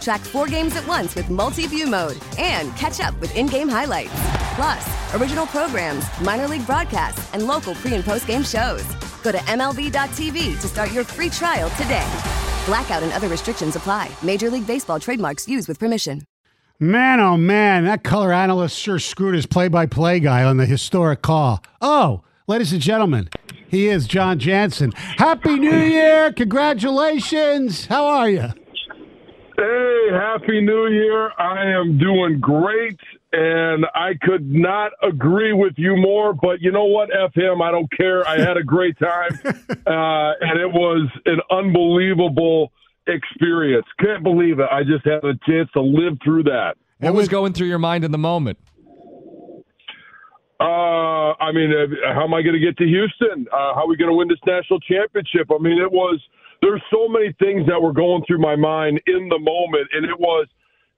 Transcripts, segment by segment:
Track four games at once with multi view mode and catch up with in game highlights. Plus, original programs, minor league broadcasts, and local pre and post game shows. Go to MLB.tv to start your free trial today. Blackout and other restrictions apply. Major League Baseball trademarks used with permission. Man, oh man, that color analyst sure screwed his play by play guy on the historic call. Oh, ladies and gentlemen, he is Jon Jansen. Happy New Year! Congratulations! How are you? Hey, happy new year. I am doing great and I could not agree with you more, but you know what? F him. I don't care. I had a great time. Uh, and it was an unbelievable experience. Can't believe it. I just had a chance to live through that. What was going through your mind in the moment? Uh, I mean, uh, how am I going to get to Houston? Uh, how are we going to win this national championship? I mean, it was there's so many things that were going through my mind in the moment, and it was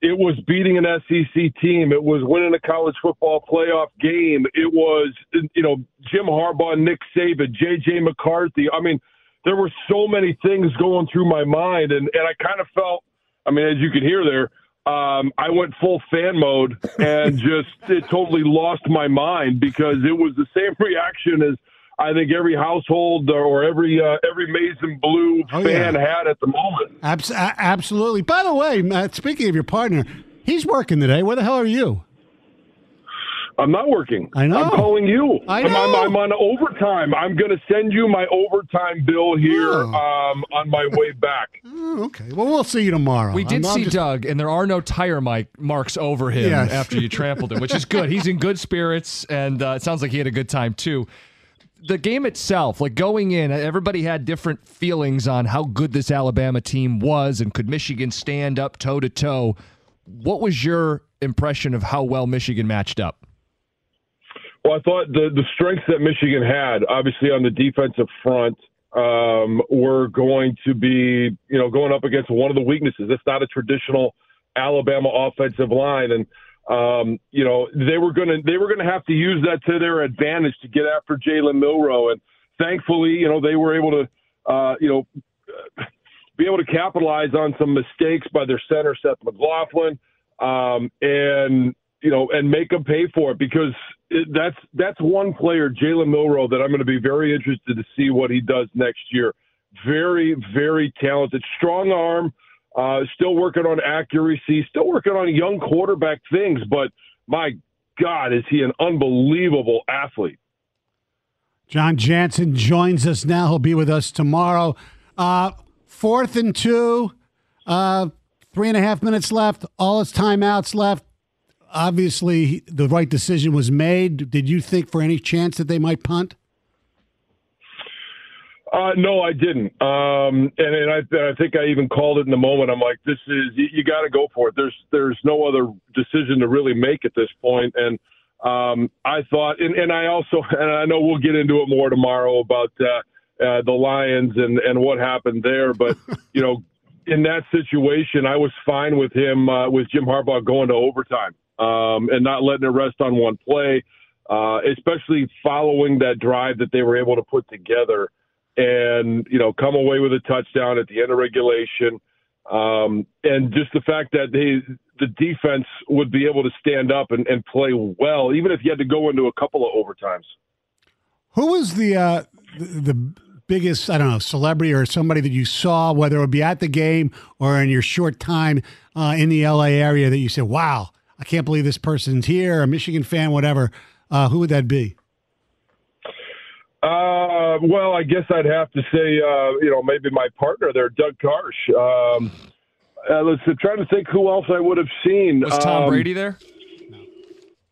it was beating an SEC team. It was winning a college football playoff game. It was you know Jim Harbaugh, Nick Saban, J.J. McCarthy. I mean, there were so many things going through my mind, and and I kind of felt. I mean, as you can hear there, um, I went full fan mode and just it totally lost my mind because it was the same reaction as I think every household or every uh, every maize and blue Oh, fan yeah. had at the moment. Abs- absolutely. By the way, Matt, speaking of your partner, he's working today. Where the hell are you? I'm not working. I know. I'm calling you. I I'm- I'm, know. I'm on overtime. I'm going to send you my overtime bill here Oh. um, on my way back. Oh, okay. Well, we'll see you tomorrow. We did I'm- I'm see just- Doug, and there are no tire mic marks over him Yes. after you trampled him, which is good. He's in good spirits, and uh, it sounds like he had a good time too. The game itself, like going in, everybody had different feelings on how good this Alabama team was, and could Michigan stand up toe to toe. What was your impression of how well Michigan matched up? Well, I thought the the strengths that Michigan had, obviously on the defensive front, um, were going to be, you know, going up against one of the weaknesses. It's not a traditional Alabama offensive line, and um, you know they were going to they were going to have to use that to their advantage to get after Jalen Milroe, and thankfully, you know, they were able to, uh, you know, be able to capitalize on some mistakes by their center Seth McLaughlin, um, and you know, and make them pay for it because it, that's that's one player, Jalen Milroe, that I'm going to be very interested to see what he does next year. Very, very talented, strong arm, uh, still working on accuracy, still working on young quarterback things, but my God, is he an unbelievable athlete? Jon Jansen joins us now. He'll be with us tomorrow. Uh, fourth and two, uh, three and a half minutes left. All his timeouts left. Obviously, the right decision was made. Did you think for any chance that they might punt? Uh, no, I didn't. Um, and, and I, and I think I even called it in the moment. I'm like, this is you, you got to go for it. There's there's no other decision to really make at this point. And um, I thought, and, and I also, and I know we'll get into it more tomorrow about uh, uh, the Lions and and what happened there. But you know, in that situation, I was fine with him uh, with Jim Harbaugh going to overtime um, and not letting it rest on one play, uh, especially following that drive that they were able to put together and you know come away with a touchdown at the end of regulation, um, and just the fact that they the defense would be able to stand up and, and play well, even if you had to go into a couple of overtimes. Who was the uh, the, biggest I don't know celebrity or somebody that you saw, whether it would be at the game or in your short time uh, in the LA area, that you said, "Wow, I can't believe this person's here," a Michigan fan, whatever. Uh, who would that be? Uh, well, I guess I'd have to say, uh, you know, maybe my partner there, Doug Karsch. Um, Uh, let's I'm trying to think who else I would have seen. Was Tom Um, Brady there?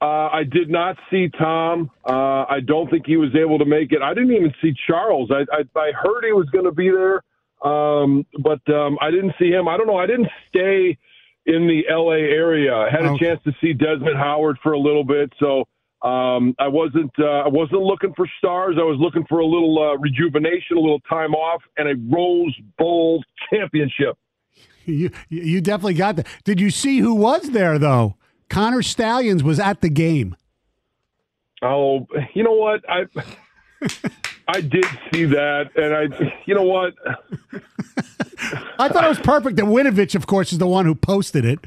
Uh, I did not see Tom. Uh, I don't think he was able to make it. I didn't even see Charles. I I, I heard he was going to be there, um, but um, I didn't see him. I don't know. I didn't stay in the L.A. area. I had a chance to see Desmond Howard for a little bit, so um, I wasn't uh, I wasn't looking for stars. I was looking for a little uh, rejuvenation, a little time off, and a Rose Bowl championship. You you definitely got that. Did you see who was there though? Connor Stalions was at the game. Oh, you know what? I I did see that, and I, you know what? I thought it was perfect. And Winovich, of course, is the one who posted it.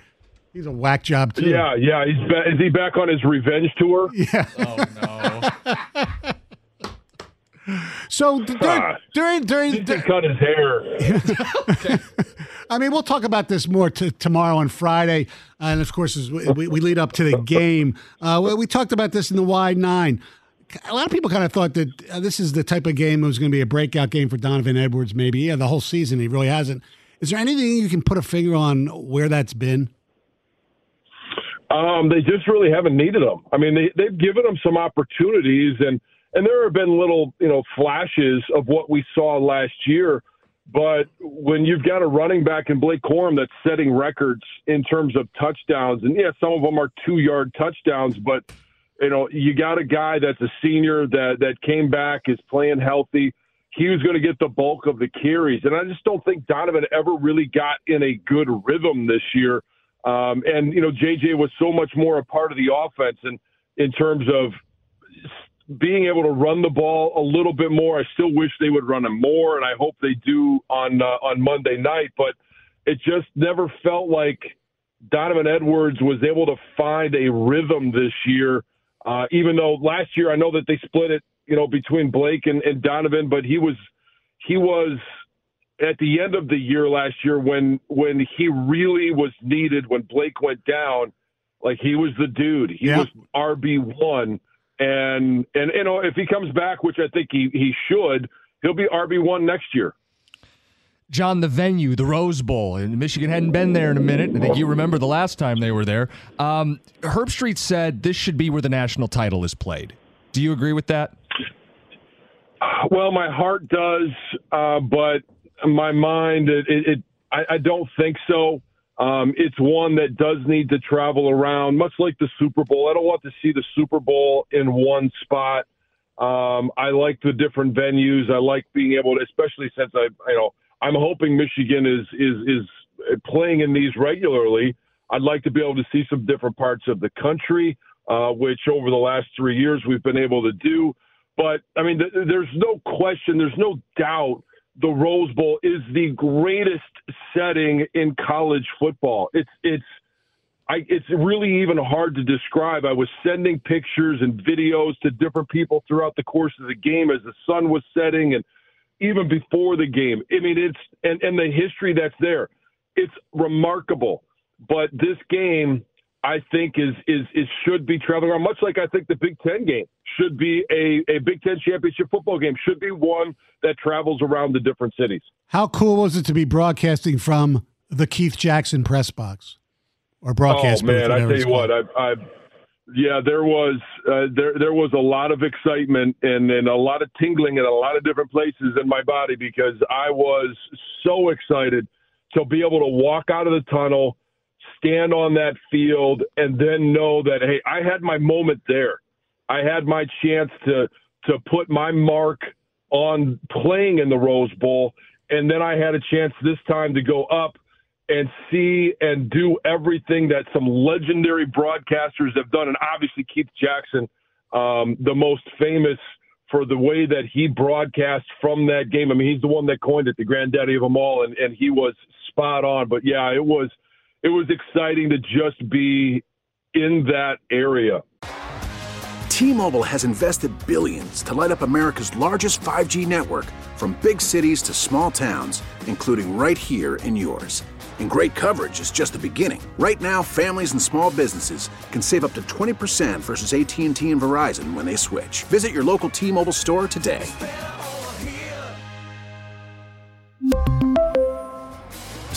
He's a whack job too. Yeah, yeah. He's ba- is he back on his revenge tour? Yeah. Oh no. So d- during Ah. during during, He can cut his hair. I mean, we'll talk about this more t- tomorrow and Friday, and of course, as we, we lead up to the game. Uh, we, we talked about this in the wide nine. A lot of people kind of thought that uh, this is the type of game that was going to be a breakout game for Donovan Edwards. Maybe, yeah, the whole season he really hasn't. Is there anything you can put a finger on where that's been? Um, they just really haven't needed them. I mean, they they've given them some opportunities, and and there have been little you know flashes of what we saw last year. But when you've got a running back in Blake Corum that's setting records in terms of touchdowns, and yeah, some of them are two yard touchdowns, but you know you got a guy that's a senior that that came back is playing healthy. He was going to get the bulk of the carries, and I just don't think Donovan ever really got in a good rhythm this year. Um, and you know, JJ was so much more a part of the offense, and in terms of being able to run the ball a little bit more. I still wish they would run him more, and I hope they do on uh, on Monday night. But it just never felt like Donovan Edwards was able to find a rhythm this year. Uh, even though last year I know that they split it, you know, between Blake and, and Donovan, but he was he was at the end of the year last year when when he really was needed when Blake went down, like he was the dude. He Yeah. was RB one, and and you know if he comes back, which I think he he should, he'll be RB one next year. Jon, the venue, the Rose Bowl, and Michigan hadn't been there in a minute. I think you remember the last time they were there. Um, Herbstreit said this should be where the national title is played. Do you agree with that? Well, my heart does, uh, but my mind, it, it, it I, I don't think so. Um, it's one that does need to travel around, much like the Super Bowl. I don't want to see the Super Bowl in one spot. Um, I like the different venues. I like being able to, especially since I, you know, I'm hoping Michigan is is is playing in these regularly. I'd like to be able to see some different parts of the country, uh, which over the last three years we've been able to do. But I mean, th- there's no question, there's no doubt the Rose Bowl is the greatest setting in college football. It's it's I, it's really even hard to describe. I was sending pictures and videos to different people throughout the course of the game as the sun was setting and even before the game. I mean, it's and, and the history that's there. It's remarkable. But this game, I think, is is is should be traveling around, much like I think the Big Ten game should be a, a Big Ten championship football game, should be one that travels around the different cities. How cool was it to be broadcasting from the Keith Jackson press box or broadcast oh booth? man, I tell you what. I, I yeah, there was uh, there there was a lot of excitement and and a lot of tingling in a lot of different places in my body because I was so excited to be able to walk out of the tunnel, stand on that field, and then know that hey, I had my moment there. I had my chance to to put my mark on playing in the Rose Bowl, and then I had a chance this time to go up and see and do everything that some legendary broadcasters have done. And obviously, Keith Jackson, um, the most famous for the way that he broadcast from that game. I mean, he's the one that coined it, the granddaddy of them all, and, and he was spot on. But yeah, it was it was exciting to just be in that area. T-Mobile has invested billions to light up America's largest 5G network from big cities to small towns, including right here in yours. And great coverage is just the beginning. Right now, families and small businesses can save up to 20% versus AT&T and Verizon when they switch. Visit your local T-Mobile store today.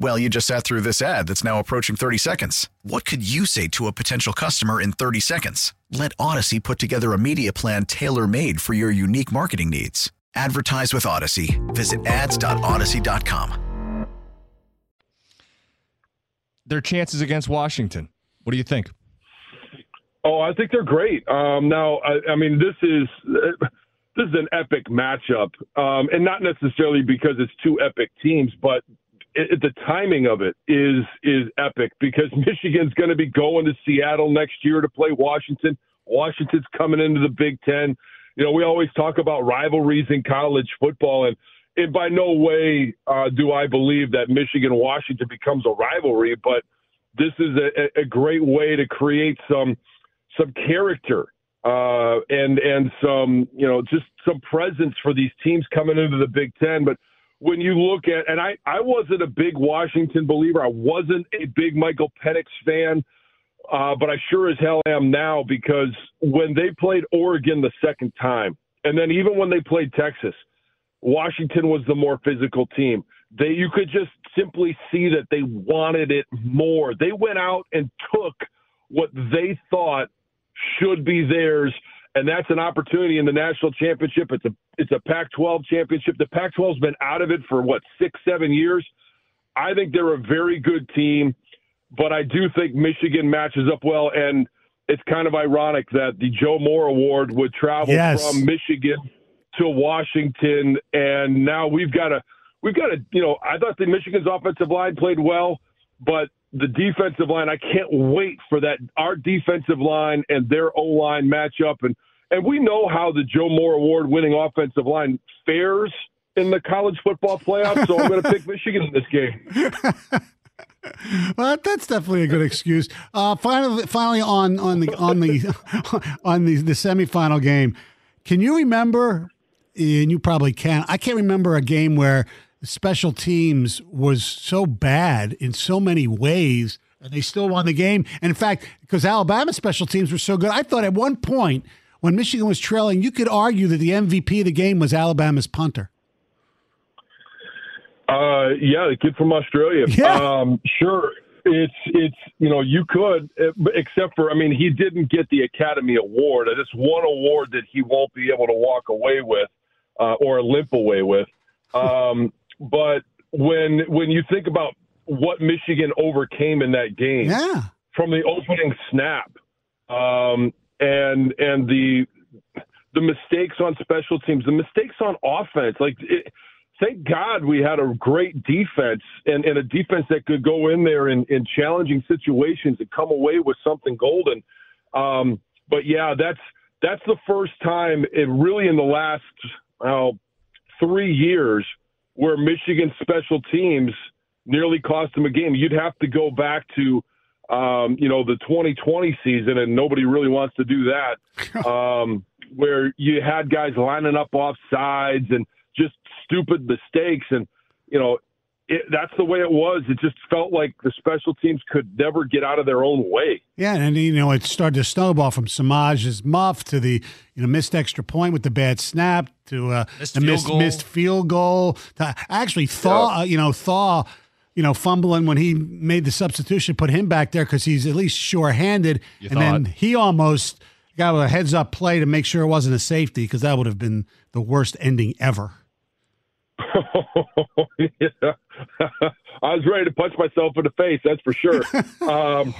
Well, you just sat through this ad that's now approaching 30 seconds. What could you say to a potential customer in 30 seconds? Let Audacy put together a media plan tailor made for your unique marketing needs. Advertise with Audacy. Visit ads.audacy.com. Their chances against Washington. What do you think? Oh, I think they're great. Um, now, I, I mean, this is this is an epic matchup, um, and not necessarily because it's two epic teams, but it, the timing of it is is epic because Michigan's going to be going to Seattle next year to play Washington. Washington's coming into the Big Ten. You know, we always talk about rivalries in college football, and, and by no way uh, do I believe that Michigan Washington becomes a rivalry, but this is a, a great way to create some some character uh, and and some you know just some presence for these teams coming into the Big Ten. But when you look at and I I wasn't a big Washington believer. I wasn't a big Michael Penix fan. Uh, but I sure as hell am now because when they played Oregon the second time, and then even when they played Texas, Washington was the more physical team. They you could just simply see that they wanted it more. They went out and took what they thought should be theirs, and that's an opportunity in the national championship. It's a it's a Pac-12 championship. The Pac-12's been out of it for what six seven years. I think they're a very good team, but I do think Michigan matches up well, and it's kind of ironic that the Joe Moore Award would travel Yes. from Michigan to Washington, and now we've got a we've got a you know I thought the Michigan's offensive line played well, but the defensive line I can't wait for that our defensive line and their O line matchup, and and we know how the Joe Moore Award winning offensive line fares in the college football playoffs, so I'm going to pick Michigan in this game. Well, that's definitely a good excuse. Uh, finally, finally on on the on the on the the semifinal game, can you remember? And you probably can. I can't remember a game where special teams was so bad in so many ways, and they still won the game. And in fact, because Alabama special teams were so good, I thought at one point when Michigan was trailing, you could argue that the MVP of the game was Alabama's punter. Uh, yeah, the kid from Australia. Yeah. Um, sure. It's it's you know you could except for I mean he didn't get the Academy Award. This one award that he won't be able to walk away with uh, or limp away with. Um, but when when you think about what Michigan overcame in that game, Yeah. from the opening snap, um, and and the the mistakes on special teams, the mistakes on offense. Like, it, thank God we had a great defense and, and a defense that could go in there in, in challenging situations and come away with something golden. Um, but yeah, that's that's the first time it really in the last uh, three years where Michigan special teams nearly cost them a game. You'd have to go back to um, you know the 2020 season, and nobody really wants to do that. Um, where you had guys lining up off sides and just stupid mistakes, and you know it, that's the way it was. It just felt like the special teams could never get out of their own way. Yeah, and you know it started to snowball from Semaj's muff to the you know missed extra point with the bad snap to uh, Missed the field missed goal. missed field goal. To actually, Thaw, uh, you know Thaw, you know fumbling when he made the substitution, put him back there because he's at least sure-handed, You and then he almost got a heads-up play to make sure it wasn't a safety because that would have been the worst ending ever. yeah. I was ready to punch myself in the face, that's for sure. um,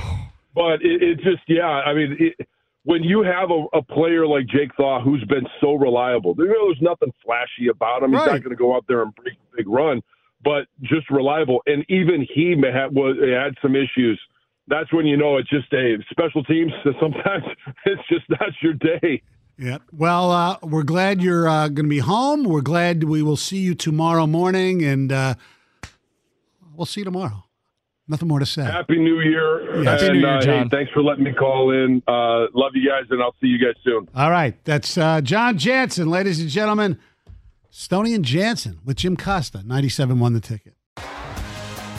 but it, it just, yeah, I mean, it, when you have a, a player like Jake Thaw who's been so reliable, there, there's nothing flashy about him. He's not going to go out there and break a big run, but just reliable. And even he may have, was, had some issues. That's when you know it's just a special teams. Sometimes it's just not your day. Yeah. Well, uh, we're glad you're uh, going to be home. We're glad we will see you tomorrow morning, and uh, we'll see you tomorrow. Nothing more to say. Happy New Year. Yeah. Happy and, New Year, uh, hey, Jon. thanks for letting me call in. Uh, love you guys, and I'll see you guys soon. All right. That's uh, Jon Jansen, ladies and gentlemen. Stoney and Jansen with Jim Costa. 97 won the ticket.